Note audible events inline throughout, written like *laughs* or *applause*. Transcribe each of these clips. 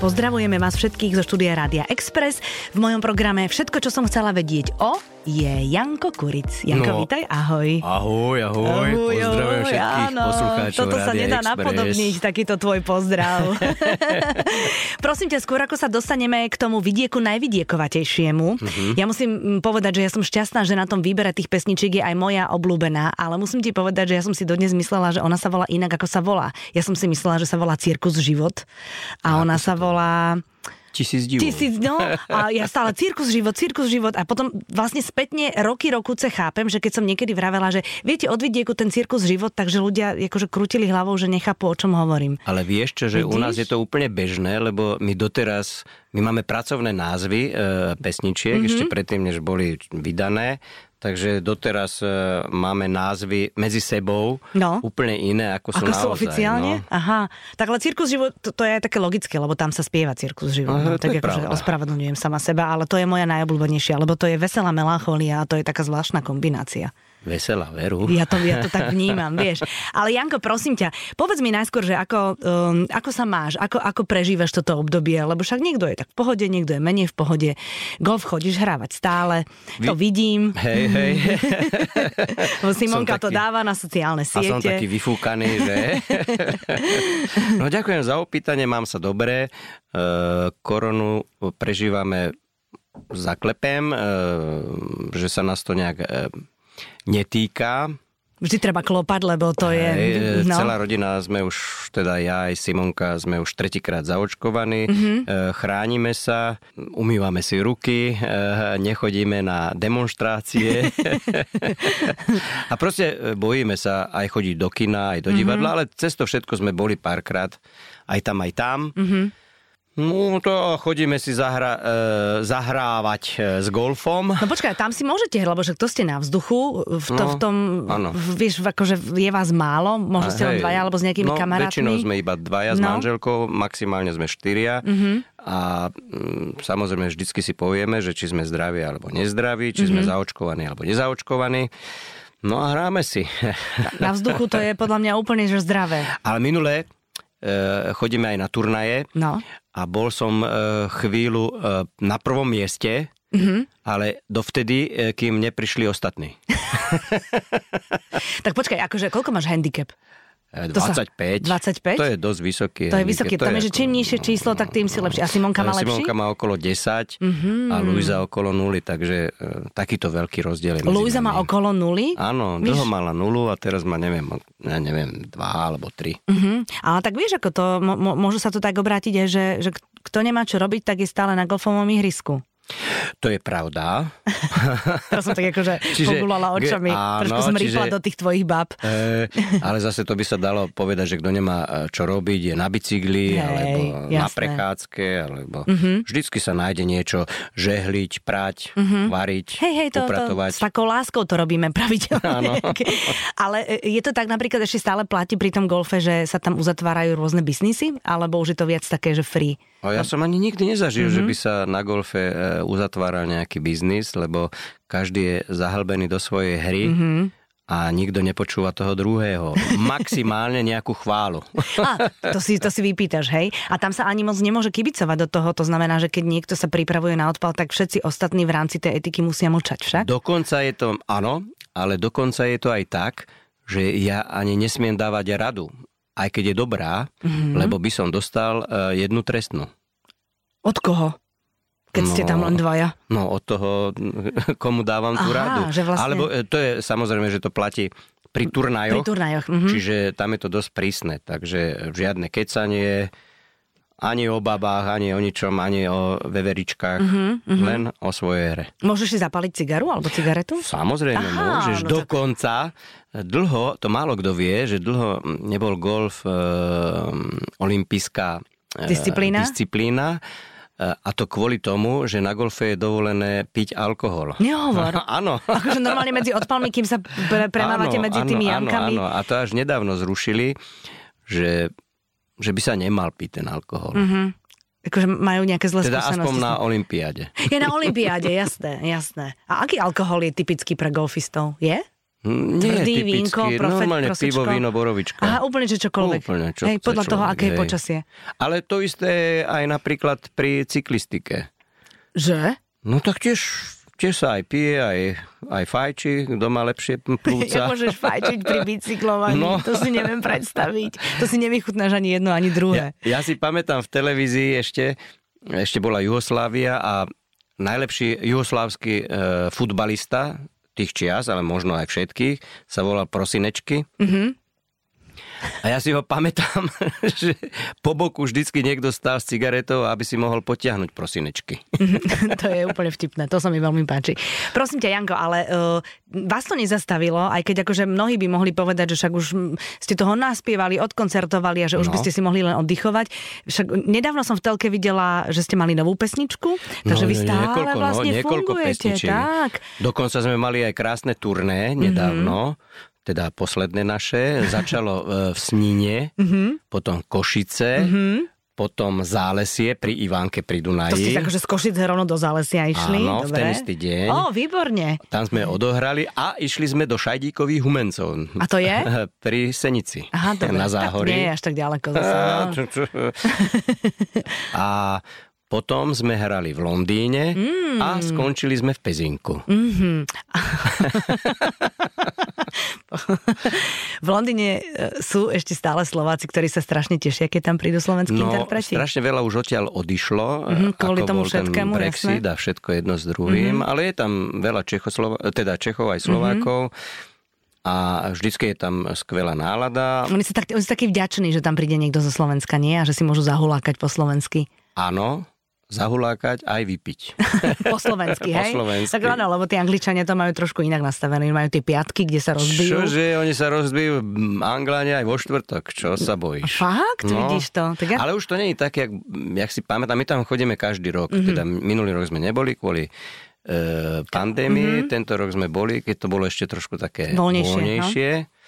Pozdravujeme vás všetkých zo štúdia Rádia Express. V mojom programe Všetko, čo som chcela vedieť o je Janko Kuric. Janko, no, vítaj, ahoj. Ahoj, ahoj. ahoj Pozdravujem všetkých áno, poslucháčov Toto sa nedá Express. napodobniť, takýto tvoj pozdrav. *laughs* Prosím ťa, skôr ako sa dostaneme k tomu vidieku najvidiekovatejšiemu, uh-huh. ja musím mm, povedať, že ja som šťastná, že na tom výbere tých pesničiek je aj moja obľúbená, ale musím ti povedať, že ja som si dodnes myslela, že ona sa volá inak, ako sa volá. Ja som si myslela, že sa volá Cirkus život a ona sa volá... Tisíc divov. Tisíc, no. *laughs* A ja stále cirkus život, cirkus život. A potom vlastne spätne roky rokuce chápem, že keď som niekedy vravela, že viete, od vidieku ten cirkus život, takže ľudia akože krútili hlavou, že nechápu, o čom hovorím. Ale vieš čo, že Vidíš? u nás je to úplne bežné, lebo my doteraz, my máme pracovné názvy e, pesničiek, mm-hmm. ešte predtým, než boli vydané Takže doteraz e, máme názvy medzi sebou no. úplne iné, ako sú ako naozaj. sú oficiálne? No. Aha. Tak ale Cirkus život, to, to je aj také logické, lebo tam sa spieva Cirkus život. Aha, no, tak akože ospravedlňujem sama seba, ale to je moja najobľúbenejšia, lebo to je veselá melancholia a to je taká zvláštna kombinácia. Veselá, veru. Ja to, ja to tak *laughs* vnímam, vieš. Ale Janko, prosím ťa, povedz mi najskôr, že ako, um, ako sa máš, ako, ako prežívaš toto obdobie, lebo však niekto je tak v pohode, niekto je menej v pohode. Golf chodíš hrávať stále, Vy... to vidím. Hej, hej. *laughs* Simonka taký... to dáva na sociálne siete. A som taký vyfúkaný, že? *laughs* no ďakujem za opýtanie, mám sa dobre. E, koronu prežívame zaklepem, e, že sa nás to nejak e, netýka. Vždy treba klopať, lebo to je... Hej, no. Celá rodina sme už, teda ja aj Simonka, sme už tretíkrát zaočkovaní. Mm-hmm. Chránime sa, umývame si ruky, nechodíme na demonstrácie. *laughs* a proste e, bojíme sa aj chodiť do kina, aj do divadla, mm-hmm. ale cez to všetko sme boli párkrát, aj tam, aj tam. Mm-hmm. No to chodíme si zahra, e, zahrávať e, s golfom. No počkaj, tam si môžete, lebo však to ste na vzduchu, v, to, no, v tom, v, vieš, akože je vás málo, možno ste len dvaja, alebo s nejakými no, kamarátmi. väčšinou sme iba dvaja s no. manželkou, maximálne sme štyria. Mm-hmm. A mm, samozrejme vždycky si povieme, že či sme zdraví alebo nezdraví, či mm-hmm. sme zaočkovaní alebo nezaočkovaní. No a hráme si. Na vzduchu to je podľa mňa úplne že zdravé. Ale minulé chodíme aj na turnaje. No a bol som e, chvíľu e, na prvom mieste, mm-hmm. ale dovtedy, kým neprišli ostatní. *laughs* *laughs* tak počkaj, akože koľko máš handicap? 25. 25? To je dosť vysoký. To je vysoký. To, to je, že čím nižšie číslo, tak tým si lepšie. A Simonka má lepší? Simonka má okolo 10 mm-hmm. a Luisa okolo 0, takže e, takýto veľký rozdiel je Luisa má okolo 0? Áno, Víš? dlho mala 0 a teraz má, neviem, ja neviem, 2 alebo 3. Mm-hmm. Ale tak vieš, ako to, m- môže sa to tak obrátiť, že, že kto nemá čo robiť, tak je stále na golfovom ihrisku. To je pravda. *laughs* to som tak akože *laughs* čiže, pogulala očami, áno, trošku som rýpla do tých tvojich bab. *laughs* E, ale zase to by sa dalo povedať, že kto nemá e, čo robiť, je na bicykli, Hej, alebo jasné. na prechádzke, alebo uh-huh. vždycky sa nájde niečo žehliť, prať, uh-huh. variť, hej, hej, to, upratovať. To, s takou láskou to robíme pravidelne. ale e, je to tak napríklad ešte stále platí pri tom golfe, že sa tam uzatvárajú rôzne biznisy, alebo už je to viac také, že free? A ja som ani nikdy nezažil, mm-hmm. že by sa na golfe e, uzatváral nejaký biznis, lebo každý je zahlbený do svojej hry. Mm-hmm a nikto nepočúva toho druhého. Maximálne nejakú chválu. *laughs* A, to si, to si vypýtaš, hej? A tam sa ani moc nemôže kibicovať do toho. To znamená, že keď niekto sa pripravuje na odpal, tak všetci ostatní v rámci tej etiky musia močať však? Dokonca je to, áno, ale dokonca je to aj tak, že ja ani nesmiem dávať radu aj keď je dobrá, mm-hmm. lebo by som dostal uh, jednu trestnú. Od koho? Keď no, ste tam len dvaja? No od toho, *laughs* komu dávam tú Aha, radu. Že vlastne... Alebo e, to je samozrejme, že to platí pri turnajoch. Pri turnajoch. Mhm. Čiže tam je to dosť prísne. Takže žiadne kecanie, ani o babách, ani o ničom, ani o veveričkách, uh-huh, uh-huh. len o svojej hre. Môžeš si zapaliť cigaru alebo cigaretu? Samozrejme Aha, môžeš. No Dokonca tak... dlho, to málo kto vie, že dlho nebol golf e, olimpijská e, disciplína. disciplína e, a to kvôli tomu, že na golfe je dovolené piť alkohol. Nehovor. *laughs* áno. Akože normálne medzi odpalmi, kým sa pre, premávate áno, medzi tými áno, jamkami. Áno, a to až nedávno zrušili, že že by sa nemal piť ten alkohol. Mm-hmm. Akože majú nejaké zlé teda skúsenosti. Teda aspoň na olympiáde. Je na olympiáde, jasné, jasné. A aký alkohol je typický pre golfistov? Je? Nie, Tvrdý typicky, vínko, profe- normálne prosečko. pivo, víno, borovička. Aha, úplne, že čokoľvek. Úplne, čo hej, podľa toho, aké je počasie. Ale to isté aj napríklad pri cyklistike. Že? No tak tiež, tiež sa aj pije, aj, aj fajči, kto má lepšie plúca. *laughs* môžeš fajčiť pri bicyklovaní? No. To si neviem predstaviť. To si nevychutnáš ani jedno, ani druhé. Ja, ja si pamätám v televízii ešte, ešte bola Jugoslávia a najlepší jugoslávsky e, futbalista tých čias, ale možno aj všetkých, sa volal Prosinečky. Mhm. A ja si ho pamätám, *laughs* že po boku vždycky niekto stál s cigaretou, aby si mohol potiahnuť prosinečky. *laughs* to je úplne vtipné, to sa mi veľmi páči. Prosím ťa, Janko, ale uh, vás to nezastavilo, aj keď akože mnohí by mohli povedať, že však už ste toho naspievali, odkoncertovali a že už No. by ste si mohli len oddychovať. Však nedávno som v telke videla, že ste mali novú pesničku, takže vy stále No, niekoľko, vlastne no, niekoľko fungujete. Tak. Dokonca sme mali aj krásne turné nedávno, mm-hmm. Teda posledné naše. *laughs* Začalo e, v Snine, mm-hmm. potom Košice, mm-hmm. potom Zálesie pri Ivánke pri Dunaji. To ste akože z Košic rovno do Zálesia išli. Áno, v Dobre. ten istý deň. Ó, výborne. Tam sme odohrali a išli sme do Šajdíkových humencov. A to je? *laughs* Pri Senici. Aha, dobre. Na Tak Záhorí. nie je až tak ďaleko *laughs* zase. No. A potom sme hrali v Londýne Mm. a skončili sme v Pezinku. *laughs* V Londýne e, sú ešte stále Slováci, ktorí sa strašne tešia, keď tam prídu slovenskí No, interpreti. strašne veľa už odtiaľ odišlo, Mhm, kvôli ako tomu bol všetkému, ten Brexit jasné. a všetko jedno s druhým, ale je tam veľa Čechoslova- teda Čechov aj Slovákov a vždycky je tam skvelá nálada. Oni sú, tak, oni sú takí vďační, že tam príde niekto zo Slovenska, nie? A že si môžu zahulákať po slovensky. Áno, zahulákať aj vypiť. *laughs* Po slovensky, Po hej? slovensky. Tak áno, lebo tí Angličania to majú trošku inak nastavené. Majú tie piatky, kde sa rozbijú. Čože, oni sa rozbijú v Angláne aj vo štvrtok, čo sa bojíš? Fakt? Vidíš to? Tak ja... Ale už to nie je tak, jak, jak si pamätám, my tam chodíme každý rok. Mhm. Mm-hmm. Teda minulý rok sme neboli kvôli e, pandémii, mm-hmm. tento rok sme boli, keď to bolo ešte trošku také Voľnejšie, no.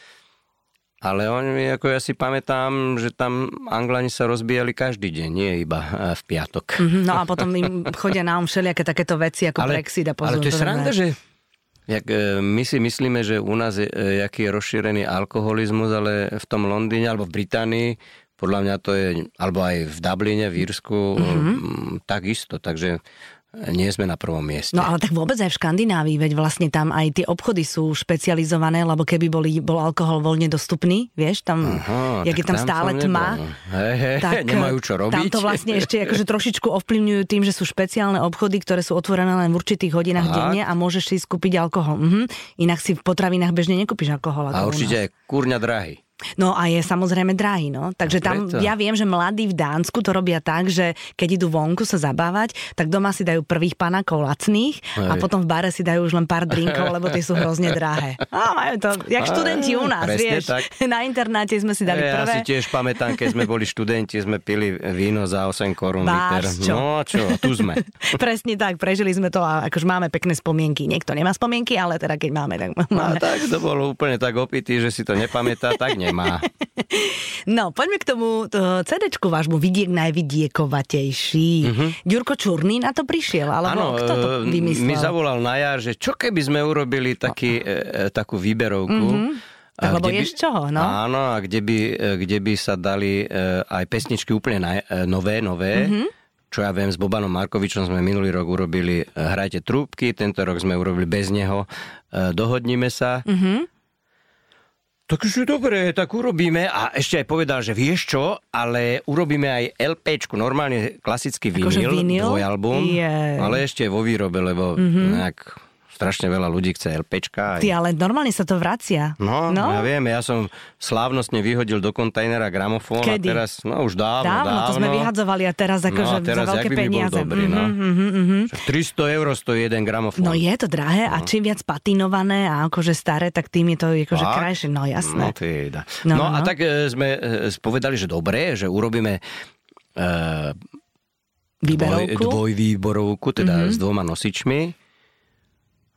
Ale oni, ako ja si pamätám, že tam Anglani sa rozbíjali každý deň, nie iba e, v piatok. Mhm, No a potom im chodia na um všelijaké takéto veci ako Brexit a ale to je sranda, že Jak, e, my si myslíme, že u nás je, e, jaký je rozšírený alkoholizmus, ale v tom Londýne alebo v Británii, podľa mňa to je, alebo aj v Dubline, v Írsku, mm-hmm. takisto. Takže nie sme na prvom mieste. No ale tak vôbec aj v Škandinávii, veď vlastne tam aj tie obchody sú špecializované, lebo keby boli, bol alkohol voľne dostupný, vieš, tam, Aha, jak je tam tam stále tma. Hej, hej, tak *laughs* nemajú čo robiť. Tam to vlastne ešte *laughs* akože trošičku ovplyvňujú tým, že sú špeciálne obchody, ktoré sú otvorené len v určitých hodinách Tak. denne a môžeš si skúpiť alkohol. Mhm. Inak si v potravinách bežne nekúpiš alkohol. A určite aj kurňa drahý. No a je samozrejme drahý, no. Takže A tam, ja viem, že mladí v Dánsku to robia tak, že keď idú vonku sa zabávať, tak doma si dajú prvých panakov lacných a Hej. potom v bare si dajú už len pár drinkov, lebo tie sú hrozne *laughs* drahé. A majú to, jak študenti u nás, presne vieš. tak. *laughs* Na internáte sme si dali Ja prvé. si tiež pamätám, keď sme boli študenti, sme pili víno za 8 korún liter. Čo? No čo, tu sme. *laughs* Presne tak, prežili sme to a akože máme pekné spomienky. Niekto nemá spomienky, ale teda keď máme, tak A máme. tak to bol úplne tak opitý, že si to nepamätá, tak nemá. *laughs* No, poďme k tomu to CD-čku vášmu Vidiek najvidiekovatejší. Ďurko Čurný na to prišiel, alebo Áno, kto to e, vymyslel? mi zavolal na jar, že čo keby sme urobili taký, e, e, takú výberovku. Tak a lebo by- ješ čoho, no? Áno, a kde by, e, kde by sa dali e, aj pesničky úplne naj, e, nové, nové. Čo ja viem, s Bobanom Markovičom sme minulý rok urobili Hrajte trúbky, tento rok sme urobili bez neho Dohodnime sa. Takže dobre, tak urobíme. A ešte aj povedal, že vieš čo, ale urobíme aj LPčku, normálne klasický Akože vinyl, vinyl? dvojalbum, Je. ale ešte vo výrobe, lebo mm-hmm. nejak strašne veľa ľudí chce LPčka. Aj... Ty, ale normálne sa to vracia. No, no? ja viem, ja som slávnostne vyhodil do kontajnera gramofón Kedy? a teraz, no už dávno, Dávno, dávno. to sme vyhadzovali a teraz akože no, a teraz, za veľké peniaze. dobrý, no. Mhm, mhm, mhm. Však 300 eur stojí jeden gramofón. No je to drahé a čím viac patinované a akože staré, tak tým je to akože Fakt? krajšie. No No, jasné. teda. No, No, no. a tak e, sme e, povedali, že dobre, že urobíme e, dvoj, dvojvýborovku, teda mm-hmm. s dvoma nosičmi.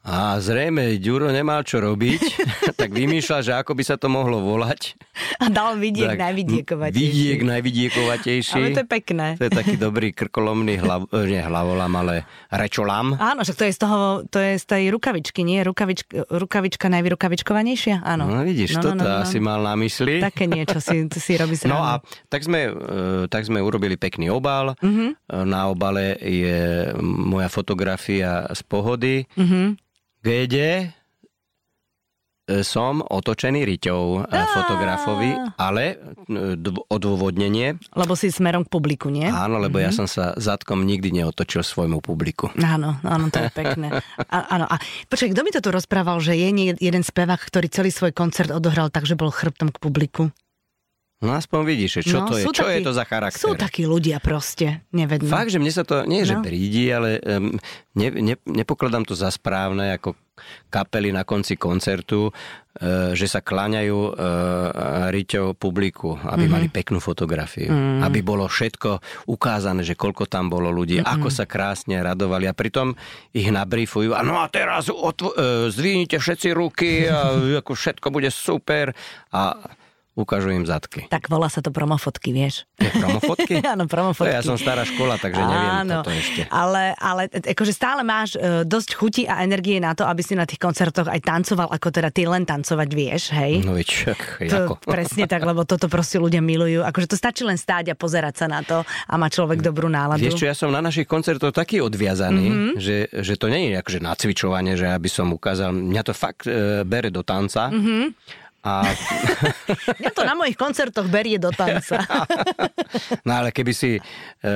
A zrejme Ďuro nemal čo robiť, *laughs* tak vymýšľal, že ako by sa to mohlo volať. A dal vidiek tak, najvidiekovatejší. Vidiek najvidiekovatejší. Ale to je pekné. To je taký dobrý krkolomný hlav, nie hlavolam, ale rečolam. Áno, však to je z toho, to je z tej rukavičky, nie? Rukavička, rukavička najvyrukavičkovanejšia? Áno. No vidíš, no, no, toto no, no, asi mal na mysli. Také niečo si, *laughs* si robí srandu. No a tak sme, e, tak sme urobili pekný obal. Uh-huh. Na obale je moja fotografia z pohody. Uh-huh kde som otočený riťou e, fotografovi, ale e, odôvodnenie. Lebo si smerom k publiku, nie? Áno, lebo mm-hmm. ja mhm. som sa zadkom nikdy neotočil svojmu publiku. Áno, áno, to je pekné. A, áno, a počkaj, kto mi to tu rozprával, že je jeden spevák, ktorý celý svoj koncert odohral tak, že bol chrbtom k publiku? No aspoň vidíš, čo no, to je, čo takí, je to za charakter. Sú takí ľudia proste, nevedno. Fakt, že mne sa to, nie že no. brídi, ale um, ne, ne, nepokladám to za správne ako kapely na konci koncertu, uh, že sa kláňajú uh, riťou publiku, aby mm-hmm. mali peknú fotografiu. Mm-hmm. Aby bolo všetko ukázané, že koľko tam bolo ľudí, mm-hmm. ako sa krásne radovali a pritom ich nabriefujú a no a teraz otvo- uh, zdvihnite všetci ruky a *laughs* ako všetko bude super a ukážu im zadky. Tak volá sa to promofotky, vieš. Je promofotky? *laughs* Áno, promofotky. To ja som stará škola, takže neviem Áno, toto ešte. Ale, ale akože stále máš e, dosť chuti a energie na to, aby si na tých koncertoch aj tancoval, ako teda ty len tancovať vieš, hej? No veď, to, *laughs* Presne tak, lebo toto proste ľudia milujú. Akože to stačí len stáť a pozerať sa na to a má človek dobrú náladu. Vieš čo, ja som na našich koncertoch taký odviazaný, mm-hmm. že, že to nie je akože nacvičovanie, že aby som ukázal, mňa to fakt e, bere do tanca. Mm-hmm a... *laughs* Mňa to na mojich koncertoch berie do tanca. *laughs* no ale keby si, e,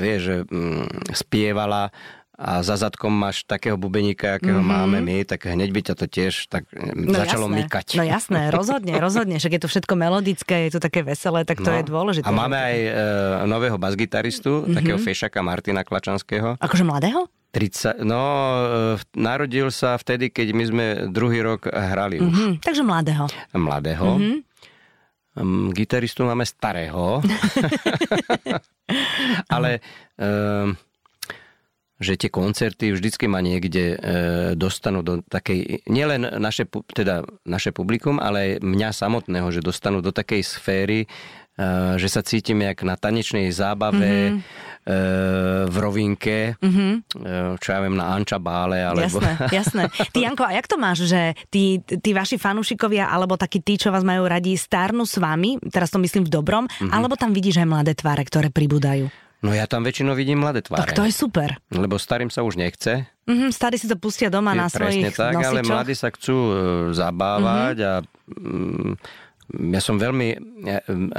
vieš, mm, spievala a za zadkom máš takého bubeníka, akého mm-hmm. máme my, tak hneď by ťa to tiež tak no začalo jasné. mykať. No jasné, rozhodne, rozhodne. Však je to všetko melodické, je to také veselé, tak to no. je dôležité. A máme aj e, nového basgitaristu, mm-hmm. takého fešaka Martina Klačanského. Akože mladého? 30, no, e, narodil sa vtedy, keď my sme druhý rok hrali už. Mm-hmm, takže mladého. Mladého. Mm-hmm. Um, gitaristu máme starého. *laughs* *laughs* Ale um, že tie koncerty vždycky ma niekde e, dostanú do takej, nielen naše, teda naše publikum, ale aj mňa samotného, že dostanú do takej sféry, Eh, že sa cítim jak na tanečnej zábave mm-hmm. v rovinke, mm-hmm. čo ja viem, na Anča Bále. Alebo... Jasné, jasné. Ty *laughs* Janko, a jak to máš, že tí, tí vaši fanúšikovia, alebo takí tí, čo vás majú radi, stárnu s vami, teraz to myslím v dobrom, mm-hmm. alebo tam vidíš aj mladé tváre, ktoré pribúdajú? No ja tam väčšinou vidím mladé tváre. Tak to je super. Lebo starým sa už nechce. Mm-hmm, starí si to pustia doma je, na svojich tak, nosičoch. ale mladí sa chcú zabávať mm-hmm. a mm, ja som veľmi e,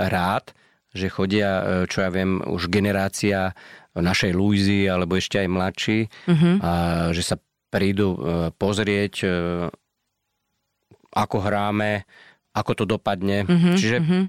rád, že chodia, e, čo ja viem, už generácia našej Luizy, alebo ešte aj mladší, uh-huh. a že sa prídu e, pozrieť, ako hráme, ako to dopadne. Uh-huh, Čiže uh-huh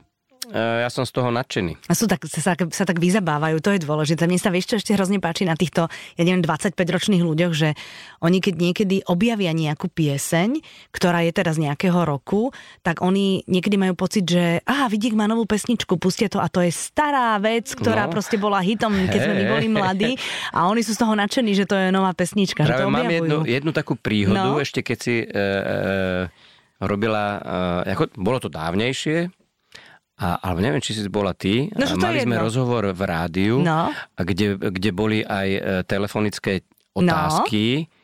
ja som z toho nadšený. A sú tak, sa, sa tak vyzabávajú, to je dôležité. Mne sa vieš, čo ešte hrozne páči na týchto, ja neviem, 25-ročných ľuďoch, že oni keď niekedy objavia nejakú pieseň, ktorá je teraz nejakého roku, tak oni niekedy majú pocit, že aha, Vidiek má novú pesničku, pustie to a to je stará vec, ktorá no. proste bola hitom, keď hey. sme my boli mladí a oni sú z toho nadšení, že to je nová pesnička. Práve že to mám jednu, jednu takú príhodu, no. ešte keď si e, e, robila, ako, bolo to dávnejšie, a, ale neviem, či si bola ty. No, Mali sme jedno. rozhovor v rádiu, no. kde, kde boli aj e, telefonické otázky. No.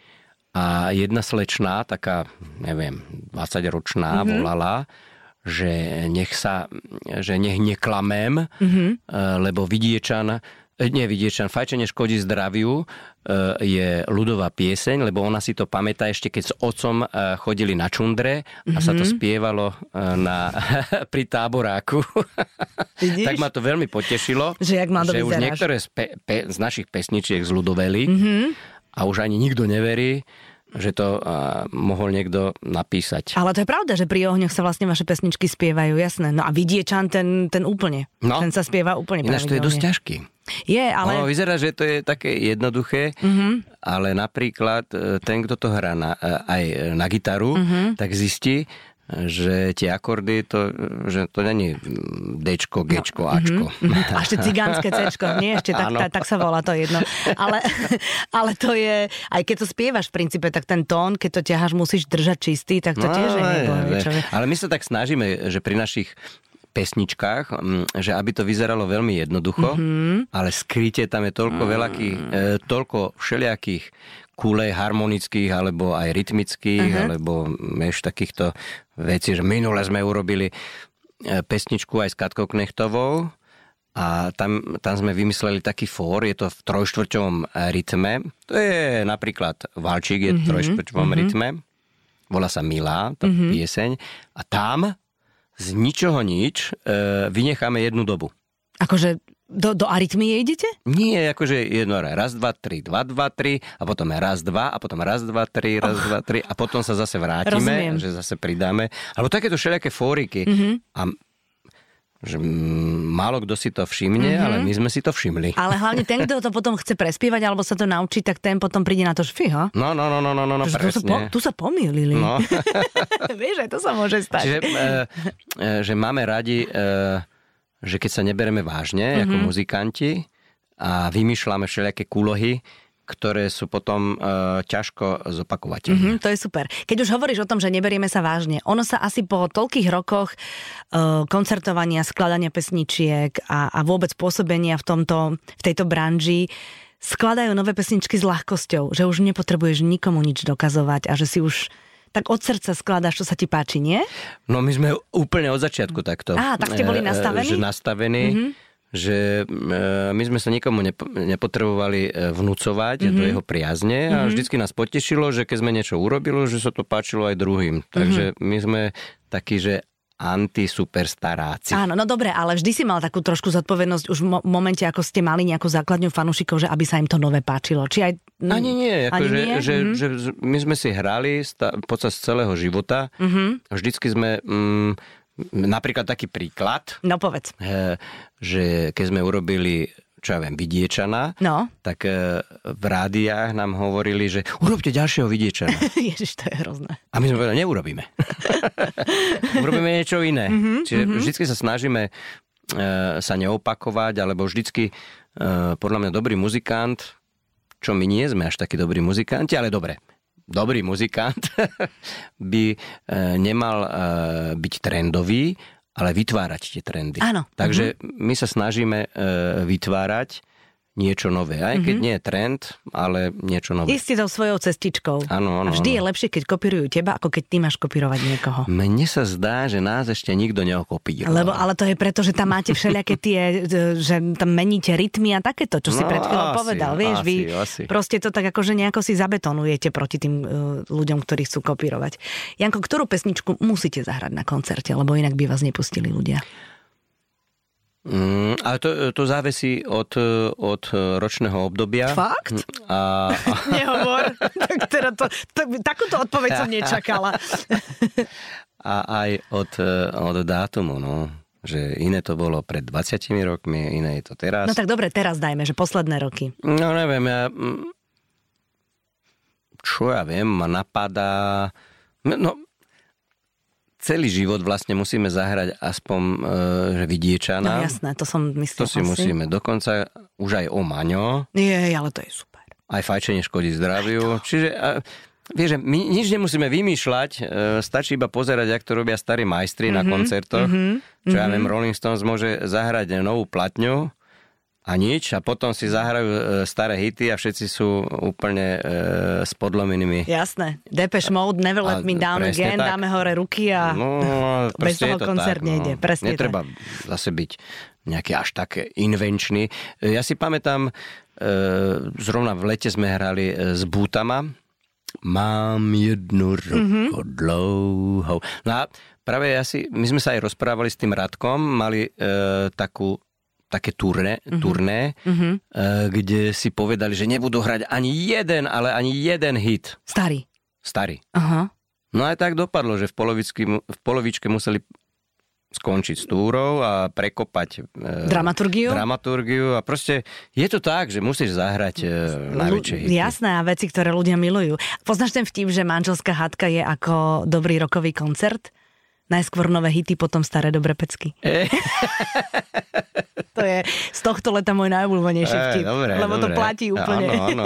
A jedna slečná, taká, neviem, 20-ročná, mm-hmm. volala, že nech sa, že nech neklamem, mm-hmm. lebo vidiečan nie vidiečan, fajčenie škodí zdraviu, e, je ľudová pieseň, lebo ona si to pamätá ešte, keď s otcom e, chodili na čundre a sa to mhm. spievalo e, na, *laughs* pri táboráku. *laughs* tak ma to veľmi potešilo, že, jak že už niektoré z, pe, pe, z našich pesničiek zľudoveli mm-hmm. a už ani nikto neverí, že to uh, mohol niekto napísať. Ale to je pravda, že pri ohňoch sa vlastne vaše pesničky spievajú, jasné. No a Vidiečan ten, ten úplne. No. Ten sa spieva úplne Ináč to je dosť ťažký. Je, ale... Ono vyzerá, že to je také jednoduché, mm-hmm. ale napríklad e, ten, kto to hrá na, e, aj na gitaru, mm-hmm. tak zistí, že tie akordy, to, že to není Dčko, Gčko, no, Ačko. Mm-hmm, a ešte cigánske Cčko, nie ešte, tak, tak, tak sa volá to jedno. Ale, *laughs* ale to je, aj keď to spievaš v princípe, tak ten tón, keď to ťaháš, musíš držať čistý, tak to no, tiež je nebo, Ale my sa tak snažíme, že pri našich pesničkách, že aby to vyzeralo veľmi jednoducho, mm-hmm. ale skryte tam je toľko mm. veľakých, e, toľko všelijakých kulej harmonických, alebo aj rytmických, uh-huh. alebo vieš, takýchto vecí, že minule sme urobili e, pesničku aj s Katkou Knechtovou a tam, tam sme vymysleli taký fór, je to v trojštvrťovom rytme. To je napríklad Valčík, je v uh-huh. trojštvrťovom uh-huh. rytme. Volá sa Milá, tá uh-huh. pieseň. A tam z ničoho nič e, vynecháme jednu dobu. Akože do, do arytmie idete? Nie, akože jedno raz, dva, tri, dva, dva, tri a potom raz, dva a potom raz, dva, tri, raz, oh. dva, tri a potom sa zase vrátime, Rozumiem. že zase pridáme. Alebo takéto všelijaké fóriky. Mm-hmm. A že málo kto si to všimne, mm-hmm. ale my sme si to všimli. Ale hlavne ten, kto to potom chce prespievať alebo sa to naučiť, tak ten potom príde na to, že fíha. No, no, no, no, no, no, presne. Tu sa, po, tu sa pomýlili. No. *laughs* Vieš, aj to sa môže stať. Čiže, e, e, že máme radi, e, že keď sa nebereme vážne mm-hmm. ako mhm. muzikanti a vymýšľame všelijaké kúlohy, ktoré sú potom e, ťažko zopakovať. Mm-hmm, to je super. Keď už hovoríš o tom, že neberieme sa vážne, ono sa asi po toľkých rokoch e, koncertovania, skladania pesničiek a, a vôbec pôsobenia v, tomto, v tejto branži skladajú nové pesničky s ľahkosťou, že už nepotrebuješ nikomu nič dokazovať a že si už tak od srdca skladáš, čo sa ti páči, nie? No my sme úplne od začiatku takto. Á, tak ste boli e, e, nastavení? Že nastavení. Mm-hmm že e, my sme sa nikomu nepotrebovali vnúcovať mm-hmm. do jeho priazne a mm-hmm. vždycky nás potešilo, že keď sme niečo urobili, že sa to páčilo aj druhým. Takže mm-hmm. my sme takí, že antisuperstaráci. Áno, no dobre, ale vždy si mal takú trošku zodpovednosť už v momente, ako ste mali nejakú základňu fanúšikov, že aby sa im to nové páčilo. Či aj... Ani nie, ako Ani že, nie? Že, mm-hmm. že my sme si hrali počas celého života. Mm-hmm. Vždycky sme... Mm, Napríklad taký príklad. No povedz. Že keď sme urobili čo ja viem, vidiečana, no. tak e, v rádiách nám hovorili, že urobte ďalšieho vidiečana. *laughs* Ježiš, to je hrozné. A my sme povedali, neurobíme. *laughs* urobíme niečo iné. Mm-hmm, Čiže mm-hmm. vždycky sa snažíme e, sa neopakovať, alebo vždycky e, podľa mňa dobrý muzikant, čo my nie sme až takí dobrí muzikanti, ale dobre, dobrý muzikant *laughs* by e, nemal e, byť trendový, ale vytvárať tie trendy. Áno. Takže uh-huh. my sa snažíme e, vytvárať niečo nové. Aj keď mm-hmm. nie je trend, ale niečo nové. Istý tou svojou cestičkou. Áno, áno. Vždy áno. je lepšie, keď kopírujú teba, ako keď ty máš kopírovať niekoho. Mne sa zdá, že nás ešte nikto neokopíroval. Lebo, ale to je preto, že tam máte všelijaké tie, *laughs* že tam meníte rytmy a takéto, čo no, si pred chvíľou povedal. Vieš, asi, vy asi. proste to tak akože nejako si zabetonujete proti tým uh, ľuďom, ktorí chcú kopírovať. Janko, ktorú pesničku musíte zahrať na koncerte, lebo inak by vás nepustili ľudia? Mm, ale to, to závisí od, od ročného obdobia. Fakt? A, a... *laughs* Nehovor. tak teda to, to, takúto odpoveď som nečakala. *laughs* a aj od, od dátumu, no. Že iné to bolo pred 20 rokmi, iné je to teraz. No tak dobre, teraz dajme, že posledné roky. No neviem, ja... Mm, čo ja viem, ma napadá... No, celý život vlastne musíme zahrať aspoň e, že vidiečana. No jasné, to som myslel. To si asi. musíme. Dokonca už aj o Maňo. Nie, ale to je super. Aj fajčenie škodí zdraviu. Čiže a, vieš, my nič nemusíme vymýšľať, e, stačí iba pozerať, ako to robia starí majstri mm-hmm, na mhm, koncertoch. Mm-hmm, Čo ja mhm. viem, Rolling Stones môže zahrať novú platňu a nič a potom si zahrajú e, staré hity a všetci sú úplne e, s podlomenými. Jasné. Depeche Mode, Never Let Me Down Again, tak. dáme hore ruky a no, *laughs* bez toho to koncert tak, no. nejde. Presne Netreba tak. zase byť nejaký až také invenčný. E, ja si pamätám, e, zrovna v lete sme hrali e, s bútama. Mám jednu ruku mm-hmm. dlouhou. No a práve ja si, my sme sa aj rozprávali s tým Radkom, mali e, takú také turné, uh-huh. turné uh-huh. kde si povedali, že nebudú hrať ani jeden, ale ani jeden hit. Starý. Starý. Uh-huh. No aj tak dopadlo, že v, v polovičke museli skončiť s túrou a prekopať e, dramaturgiu. dramaturgiu a proste je to tak, že musíš zahrať e, najväčšie hity. Jasné a veci, ktoré ľudia milujú. Poznáš ten vtip, že manželská hádka je ako dobrý rokový koncert? Najskôr nové hity, potom staré dobré pecky. E, *laughs* To je z tohto leta môj najobľúbenejší e, vtip. dobre, lebo to dobre. platí úplne. Áno, áno.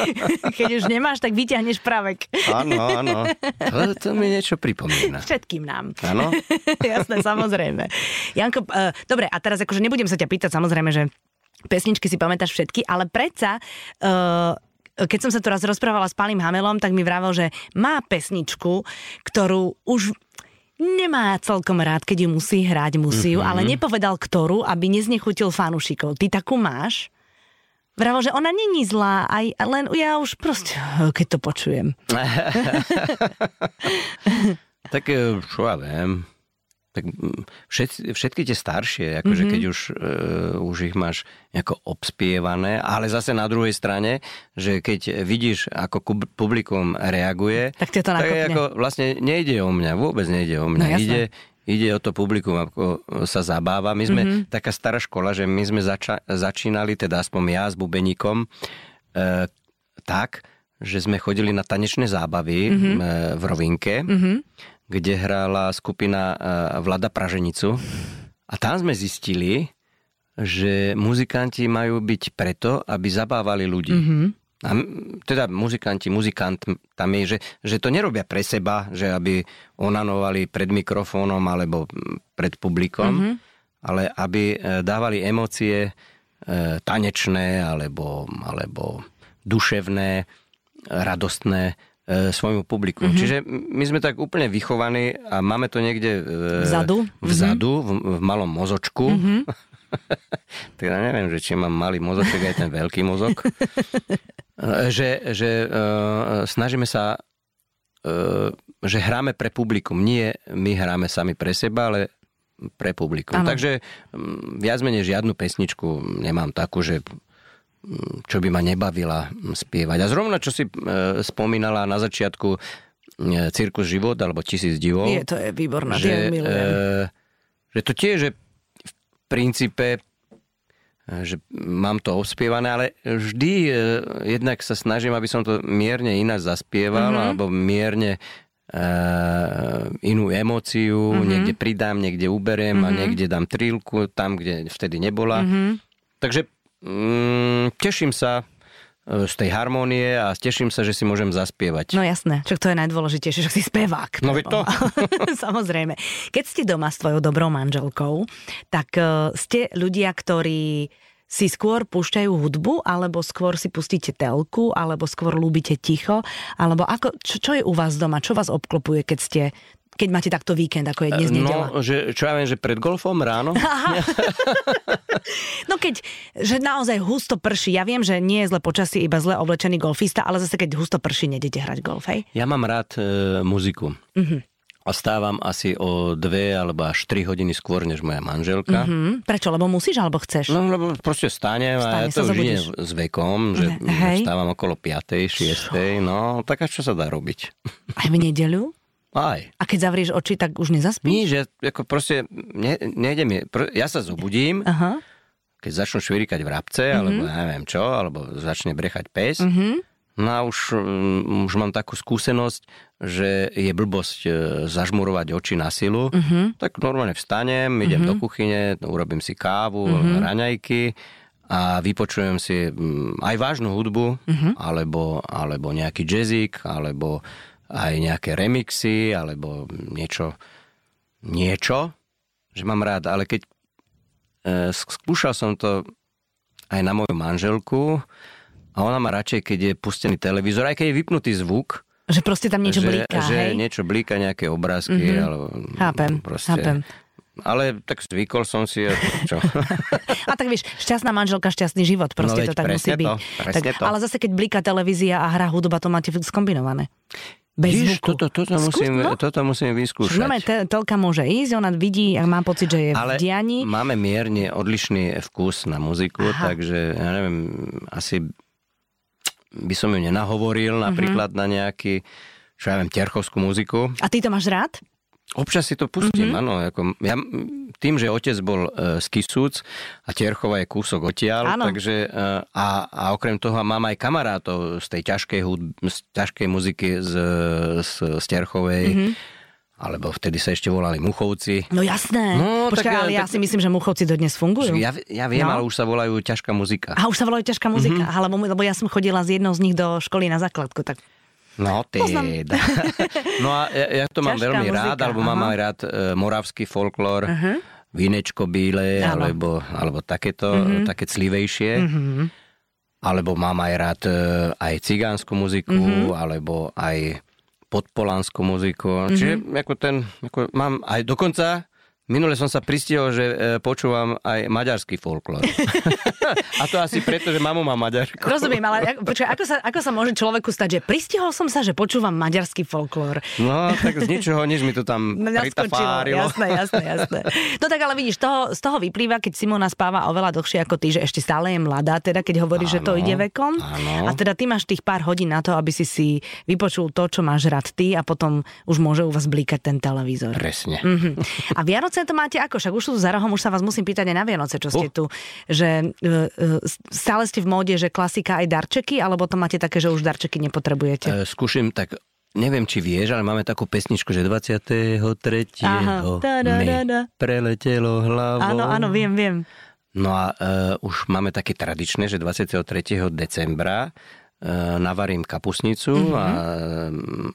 *laughs* Keď už nemáš, tak vyťahneš pravek. Áno, áno. To, to mi niečo pripomína. Všetkým nám. Áno? *laughs* Jasné, samozrejme. Janko, uh, dobre, a teraz akože nebudem sa ťa pýtať, samozrejme, že pesničky si pamätáš všetky, ale predsa... Uh, keď som sa tu raz rozprávala s Palým Hamelom, tak mi vravel, že má pesničku, ktorú už nemá celkom rád, keď ju musí hrať, musí ju, mm-hmm. ale nepovedal ktorú, aby neznechutil fanúšikov. Ty takú máš? Vravel, že ona není zlá, aj, len ja už proste, keď to počujem. *laughs* *laughs* tak e, čo ja viem, tak mm, všetci, všetky tie staršie, akože mm-hmm. keď už, uh, už ich máš nejako obspievané, ale zase na druhej strane, že keď vidíš, ako kub- publikum reaguje, Tak to tak ako vlastne nejde o mňa, vôbec nejde o mňa. No, jasné. ide, ide o to publikum, ako sa zabáva. My sme Mhm. mm-hmm. taká stará škola, že my sme zača- začínali, teda aspoň ja s bubeníkom, e, tak, že sme chodili na tanečné zábavy Mhm. mm-hmm. e, v Rovinke, mm-hmm. Kde hrála skupina e, Vlada Praženicu. A tam sme zistili, že muzikanti majú byť preto, aby zabávali ľudí. Mm-hmm. A teda muzikanti, muzikant tam je, že, že to nerobia pre seba, že aby onanovali pred mikrofónom alebo pred publikom, mm-hmm. ale aby e, dávali emócie e, tanečné alebo, alebo duševné, radostné svojmu publiku. Mm-hmm. Čiže my sme tak úplne vychovaní a máme to niekde e, Vzadu? vzadu v, v malom mozočku. Mm-hmm. *laughs* teda neviem, že či mám malý mozoček aj ten veľký mozog. E, že že uh, snažíme sa, uh, že hráme pre publikum. Nie my hráme sami pre seba, ale pre publikum. Áno. Takže viac menej žiadnu pesničku nemám takú, že čo by ma nebavila mm, spievať. A zrovna, čo si e, spomínala na začiatku e, Cirkus život alebo Tisíc divov. Je, to je výborná, že, e, že to tiež, že v princípe e, že mám to obspievané, ale vždy e, jednak sa snažím, aby som to mierne ináč zaspieval, mm-hmm. alebo mierne e, inú emóciu, mm-hmm. niekde pridám, niekde uberiem mm-hmm. a niekde dám trilku tam, kde vtedy nebola. Mm-hmm. Takže mm, teším sa e, z tej harmónie a teším sa, že si môžem zaspievať. No jasné, čo to je najdôležitejšie, že si spevák. No veď to. *laughs* Samozrejme. Keď ste doma s tvojou dobrou manželkou, tak uh, ste ľudia, ktorí si skôr púšťajú hudbu, alebo skôr si pustíte telku, alebo skôr ľúbite ticho, alebo ako, čo, čo je u vás doma, čo vás obklopuje, keď ste keď máte takto víkend, ako je dnes nedela. No, že, čo ja viem, že pred golfom ráno? *laughs* No keď, že naozaj husto prší, ja viem, že nie je zle počasí, iba zle oblečený golfista, ale zase keď husto prší, nedete hrať golf, hej? Ja mám rád e, muziku. Mhm. A stávam asi o dve alebo až tri hodiny skôr, než moja manželka. Hm? Prečo? Lebo musíš, alebo chceš? No lebo proste stanem a ja to už nie s vekom, že hej. stávam okolo 5. 6. No, tak a čo sa dá robiť? Aj v nedeľu? Aj. A keď zavrieš oči, tak už nezaspíš? Nič, ja, ako proste, ne, nejde mi, pr- ja sa zobudím, Aha. keď začnú švirikať vrabce, Mhm. alebo ja neviem čo, alebo začne brechať pes. Mhm. No a už, mm, už mám takú skúsenosť, že je blbosť e, zažmurovať oči na silu. Mhm. Tak normálne vstanem, idem do kuchyne, urobím si kávu, Mhm. raňajky a vypočujem si mm, aj vážnu hudbu, Mhm. alebo, alebo nejaký jazzík, alebo aj nejaké remixy, alebo niečo, niečo, že mám rád. Ale keď e, skúšal som to aj na moju manželku, a ona má radšej, keď je pustený televízor, aj keď je vypnutý zvuk, Že proste tam niečo že, blíka, že hej? niečo blíka, nejaké obrázky. Mhm. Alebo, Chápem, proste, chápem. Ale tak zvykol som si, a čo? *laughs* A tak vieš, šťastná manželka, šťastný život, proste No to tak musí byť. to, tak, to. Ale zase, keď blíka televízia a hra hudba, to máte skombinované. Bez Víš, zvuku. toto, toto, Skús, musím, no. toto musím vyskúšať. normálne te- telka môže ísť, ona vidí, ak má pocit, že je Ale v dianí. máme mierne odlišný vkus na muziku, Aha. takže ja neviem, asi by som ju nenahovoril napríklad na nejaký, čo ja viem, terchovskú muziku. A ty to máš rád? Občas si to Mhm. pustím, mm-hmm. áno. Ako, ja, tým, že otec bol e, z Kisúc a Tierchova je kúsok odtiaľ, takže e, a, a okrem toho mám aj kamarátov z tej ťažkej, hud, z ťažkej muziky z, z, z Tierchovej. Mhm. Mm-hmm. alebo vtedy sa ešte volali Muchovci. No jasné. No, Počkaj, tak, ale ja tak- si myslím, že Muchovci dodnes fungujú. Ja, ja viem, No. ale už sa volajú ťažká muzika. A už sa volajú ťažká muzika, Mhm. mm-hmm. lebo, lebo ja som chodila s jednou z nich do školy na základku, tak No teda. *laughs* No a ja, ja to mám Ťažká veľmi muzika, rád, alebo mám aha. aj rád e, moravský folklór, Aha. vínečko bíle, Áno. alebo, alebo takéto, Mhm. také clivejšie. mm-hmm. Alebo mám aj rád e, aj cigánsku muziku, Mhm. alebo aj podpolánsku muziku. Čiže Mhm. ako ten, ako mám aj dokonca Minule som sa pristihol, že e, počúvam aj maďarský folklór. *laughs* A to asi preto, že mamu má maďarku. Rozumiem, ale ako, počkaj, ako, sa, ako sa môže človeku stať, že pristihol som sa, že počúvam maďarský folklór. No, tak z ničoho nič mi to tam *laughs* pritafárilo. jasné, jasné, jasné. No tak ale vidíš, toho, z toho vyplýva, keď Simona spáva oveľa dlhšie ako ty, že ešte stále je mladá, teda keď hovorí, že to Áno, ide vekom. áno. A teda ty máš tých pár hodín na to, aby si si vypočul to, čo máš rád ty a potom už môže u vás blíkať ten televízor. Presne. Mhm. A Vianoce to máte ako? Však už sú za rohom, už sa vás musím pýtať aj na Vianoce, čo ste Uh. tu. Že e, stále ste v móde, že klasika aj darčeky, alebo to máte také, že už darčeky nepotrebujete? E, skúšim tak, neviem, či vieš, ale máme takú pesničku, že 23. Aha, da, da, mi da, da. preletelo hlavou. Áno, áno, viem, viem. No a uh, už máme také tradičné, že 23. decembra uh, navarím kapusnicu Mhm. a,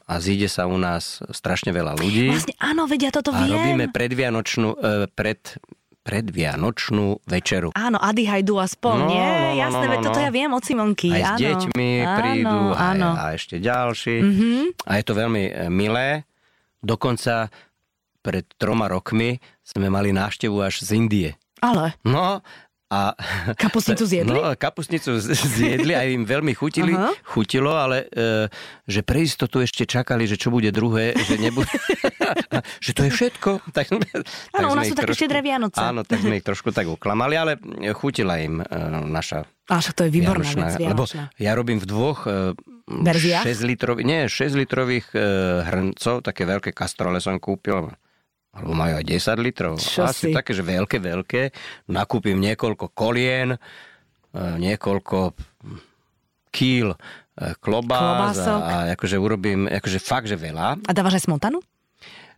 a zíde sa u nás strašne veľa ľudí. Vlastne áno, vedia, toto a viem. robíme predvianočnú, uh, pred, predvianočnú večeru. Áno, Ady Hajdu a spol, No, nie? no, no, Jasné, no, no, toto no. ja viem od Simonky. Aj s áno. deťmi áno, prídu Áno, A, a ešte ďalší. Mhm. A je to veľmi e, milé. Dokonca pred troma rokmi sme mali návštevu až z Indie. Ale No a... *laughs* kapusnicu zjedli? No, kapusnicu zjedli, aj im veľmi chutili, Aha. chutilo, ale e, že pre istotu ešte čakali, že čo bude druhé, že nebude... *laughs* že to je všetko. *laughs* Tak, Áno, u nás sú také štedré Vianoce. Áno, tak sme ich trošku tak uklamali, ale chutila im e, naša A však to je výborná Vianočná, vec, lebo ja robím v dvoch e, Verziách? 6 litrových, nie, 6 litrových e, hrncov, také veľké kastrole som kúpil, alebo majú aj 10 litrov. Čo Asi si? také, že veľké, veľké. Nakúpim niekoľko kolien, e, niekoľko kýl e, klobás Klobások. a, a akože urobím, akože fakt, že veľa. A dávaš aj smotanu?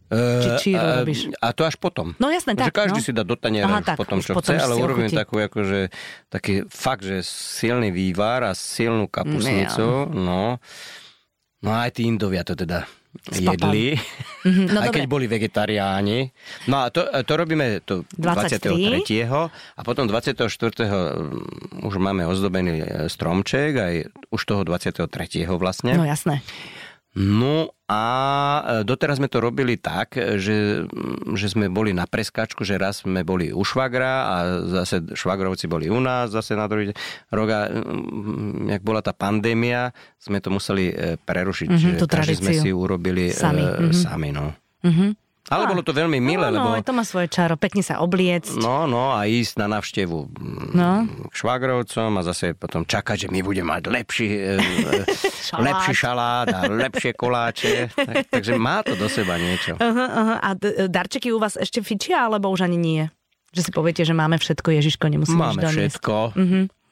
E, či a, robíš? a to až potom. No jasné, že tak. každý no. si dá do taniera Aha, už tak, potom, už čo potom chce, ale urobím ochutí. takú, akože, taký fakt, že silný vývar a silnú kapusnicu. No. no a aj tí Indovia to teda. Jedli, Mhm, no aj dobre. keď boli vegetariáni. No a to, to robíme to 23. 23. a potom 24. mm, už máme ozdobený e, stromček, aj už toho 23. vlastne. No jasné. No a e, doteraz sme to robili tak, že, mm, že sme boli na preskačku, že raz sme boli u švagra a zase švagrovci boli u nás, zase na druhý rok a mm, jak bola tá pandémia, sme to museli e, prerušiť. Mhm, že každý sme tradíciu. si urobili Sami, e, mhm. sami no. Mhm. Ale bolo to veľmi milé, no, lebo... no, to má svoje čaro. Pekne sa obliecť. No, no a ísť na návštevu mm, No. k švagrovcom a zase potom čakať, že my budeme mať lepší, e, *laughs* e, Šalát. lepší šalát a lepšie koláče. Tak, *laughs* takže má to do seba niečo. Aha, aha. A d- darčeky u vás ešte fičia, alebo už ani nie? Že si poviete, že máme všetko, Ježiško, nemusíme Máme všetko.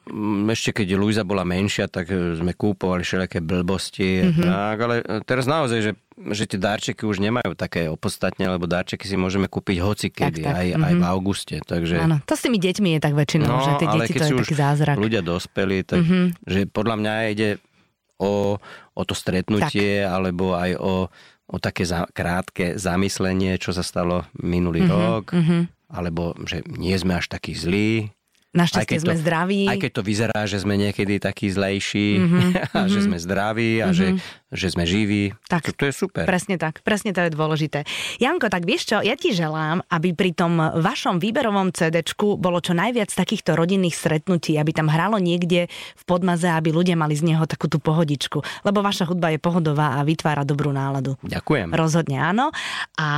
Mm, Ešte keď Luisa bola menšia, tak e, sme kúpovali všelijaké blbosti. Mhm. Tak, ale e, teraz naozaj, že, že tie darčeky už nemajú také opodstatne, lebo darčeky si môžeme kúpiť hoci kedy, Tak, tak. Aj, aj Mhm. v auguste. Takže... Áno, to s tými deťmi je tak väčšinou, No, že tie deti to je taký zázrak. ľudia dospeli, tak Mhm. že podľa mňa ide o, o to stretnutie, alebo aj o, o také za, krátke zamyslenie, čo sa stalo minulý rok, mhm. alebo že nie sme až takí zlí. Našťastie sme zdraví. Aj keď to vyzerá, že sme niekedy takí zlejší, Mhm, *laughs* a že sme zdraví a že, že sme živí. Tak. To, to je super. Presne tak, presne to je dôležité. Janko, tak vieš čo, ja ti želám, aby pri tom vašom výberovom CDčku bolo čo najviac takýchto rodinných stretnutí, aby tam hralo niekde v podmaze, aby ľudia mali z neho takú tú pohodičku. Lebo vaša hudba je pohodová a vytvára dobrú náladu. Ďakujem. Rozhodne áno. A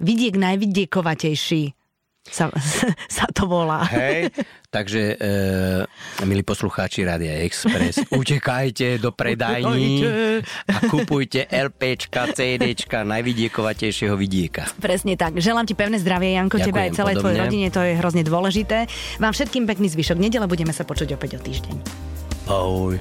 vidiek najvidiekovatejší sa, *laughs* sa to volá. Hej, takže e, milí poslucháči Rádia Express, *laughs* utekajte do predajní a kupujte LPčka, CDčka najvidiekovatejšieho vidieka. Presne tak. Želám ti pevné zdravie, Janko, Ďakujem, tebe aj celej tvojej rodine, to je hrozne dôležité. Vám všetkým pekný zvyšok nedele, budeme sa počuť opäť o týždeň. Ahoj.